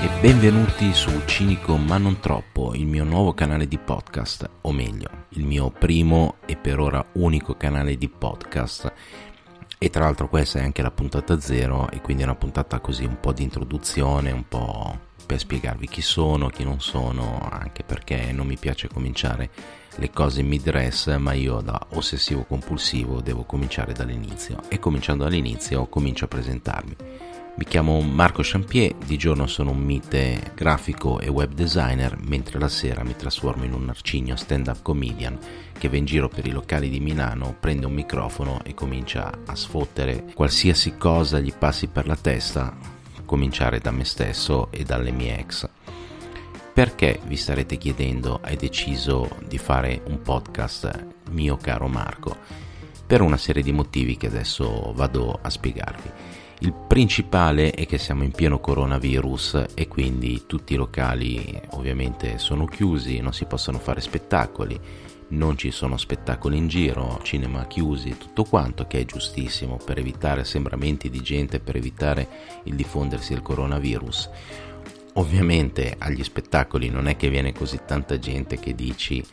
Benvenuti su Cinico ma non troppo, il mio nuovo canale di podcast, o meglio, il mio primo e per ora unico canale di podcast. E tra l'altro questa è anche la puntata zero e quindi è una puntata così un po' di introduzione, un po' per spiegarvi chi sono, chi non sono, anche perché non mi piace cominciare le cose mid-dress, ma io da ossessivo compulsivo devo cominciare dall'inizio e cominciando dall'inizio comincio a presentarmi. Mi chiamo Marco Champier, di giorno sono un mite grafico e web designer, mentre la sera mi trasformo in un arcigno stand-up comedian che va in giro per i locali di Milano, prende un microfono e comincia a sfottere qualsiasi cosa gli passi per la testa, cominciare da me stesso e dalle mie ex. Perché vi starete chiedendo hai deciso di fare un podcast, mio caro Marco? Per una serie di motivi che adesso vado a spiegarvi. Il principale è che siamo in pieno coronavirus e quindi tutti i locali ovviamente sono chiusi, non si possono fare spettacoli, non ci sono spettacoli in giro, cinema chiusi, tutto quanto che è giustissimo per evitare assembramenti di gente, per evitare il diffondersi del coronavirus. Ovviamente agli spettacoli non è che viene così tanta gente che dici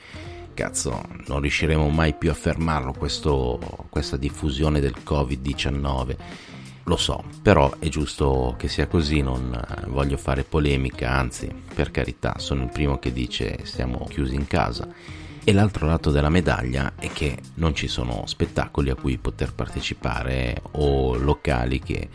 cazzo non riusciremo mai più a fermarlo questo, questa diffusione del Covid-19 lo so, però è giusto che sia così, non eh, voglio fare polemica, anzi, per carità, sono il primo che dice stiamo chiusi in casa. E l'altro lato della medaglia è che non ci sono spettacoli a cui poter partecipare o locali che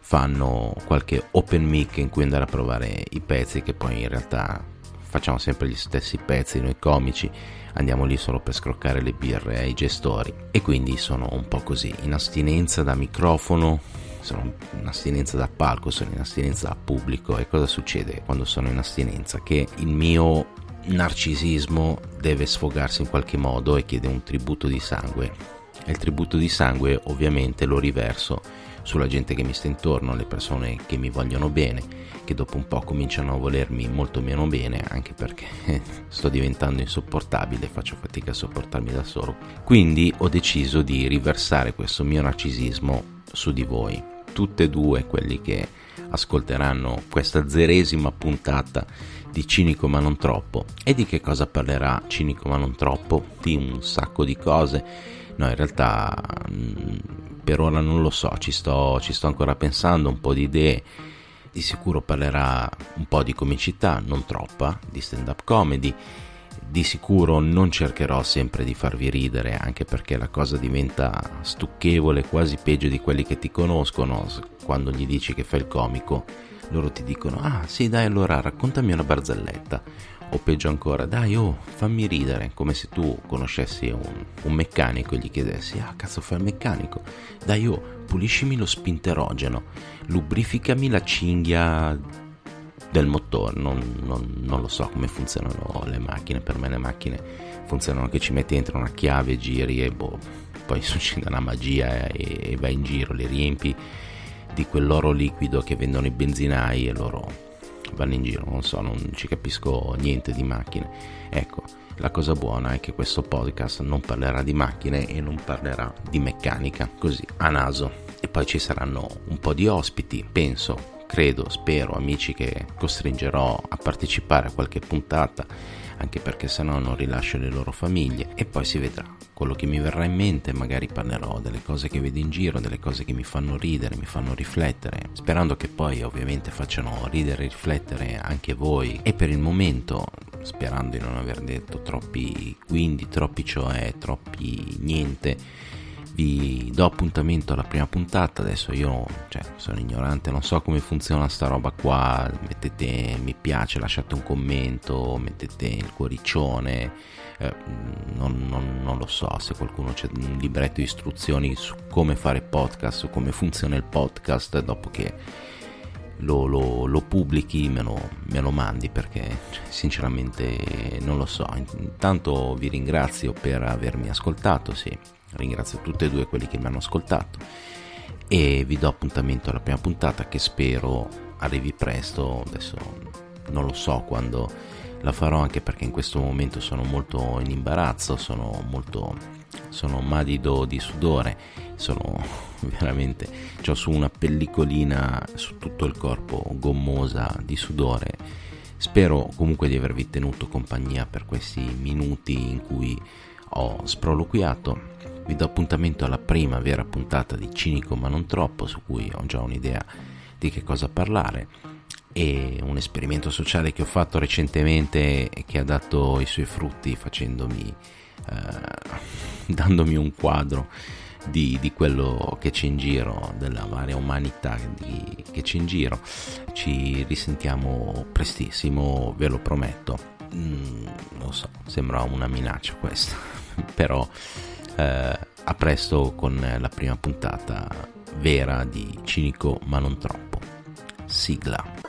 fanno qualche open mic in cui andare a provare i pezzi che poi in realtà facciamo sempre gli stessi pezzi noi comici andiamo lì solo per scroccare le birre ai gestori e quindi sono un po' così in astinenza da microfono sono in astinenza da palco, sono in astinenza da pubblico e cosa succede quando sono in astinenza? Che il mio narcisismo deve sfogarsi in qualche modo e chiede un tributo di sangue. E il tributo di sangue ovviamente lo riverso sulla gente che mi sta intorno, le persone che mi vogliono bene, che dopo un po' cominciano a volermi molto meno bene, anche perché sto diventando insopportabile, faccio fatica a sopportarmi da solo. Quindi ho deciso di riversare questo mio narcisismo su di voi tutte e due quelli che ascolteranno questa zeresima puntata di Cinico ma non troppo. E di che cosa parlerà Cinico ma non troppo? Di un sacco di cose. No, in realtà mm, per ora non lo so, ci sto, ci sto ancora pensando, un po' di idee. Di sicuro parlerà un po' di comicità, non troppa, di stand-up comedy di sicuro non cercherò sempre di farvi ridere, anche perché la cosa diventa stucchevole, quasi peggio di quelli che ti conoscono. Quando gli dici che fai il comico, loro ti dicono: Ah, sì, dai, allora raccontami una barzelletta. O peggio ancora, dai, oh, fammi ridere, come se tu conoscessi un, un meccanico e gli chiedessi: Ah, cazzo, fai il meccanico? Dai, oh, puliscimi lo spinterogeno, lubrificami la cinghia del motore, non, non, non, lo so come funzionano le macchine, per me le macchine funzionano che ci metti dentro una chiave, giri e boh, poi succede una magia e, e vai in giro, le riempi di quell'oro liquido che vendono i benzinai e loro vanno in giro, non so, non ci capisco niente di macchine. Ecco, la cosa buona è che questo podcast non parlerà di macchine e non parlerà di meccanica, così a naso. E poi ci saranno un po' di ospiti, penso, credo, spero, amici che costringerò a partecipare a qualche puntata, anche perché sennò non rilascio le loro famiglie e poi si vedrà. Quello che mi verrà in mente, magari parlerò delle cose che vedo in giro, delle cose che mi fanno ridere, mi fanno riflettere, sperando che poi ovviamente facciano ridere e riflettere anche voi. E per il momento, sperando di non aver detto troppi quindi, troppi cioè, troppi niente, vi do appuntamento alla prima puntata. Adesso io cioè, sono ignorante, non so come funziona sta roba qua. Mettete mi piace, lasciate un commento, mettete il cuoricione. Eh, non, non, non, lo so se qualcuno c'è un libretto di istruzioni su come fare podcast, su come funziona il podcast dopo che lo, lo, lo pubblichi me lo, me lo, mandi perché cioè, sinceramente non lo so intanto vi ringrazio per avermi ascoltato sì ringrazio tutti e due quelli che mi hanno ascoltato e vi do appuntamento alla prima puntata che spero arrivi presto, adesso non lo so quando la farò anche perché in questo momento sono molto in imbarazzo, sono molto sono madido di sudore, sono veramente ho su una pellicolina su tutto il corpo gommosa di sudore. Spero comunque di avervi tenuto compagnia per questi minuti in cui ho sproloquiato. Vi do appuntamento alla prima vera puntata di Cinico ma non troppo, su cui ho già un'idea di che cosa parlare e un esperimento sociale che ho fatto recentemente e che ha dato i suoi frutti facendomi eh, dandomi un quadro di, di, quello che c'è in giro, della varia umanità di, che c'è in giro. Ci risentiamo prestissimo, ve lo prometto. Mm, non so, sembra una minaccia questa, però eh, a presto con la prima puntata vera di Cinico ma non troppo. Sigla.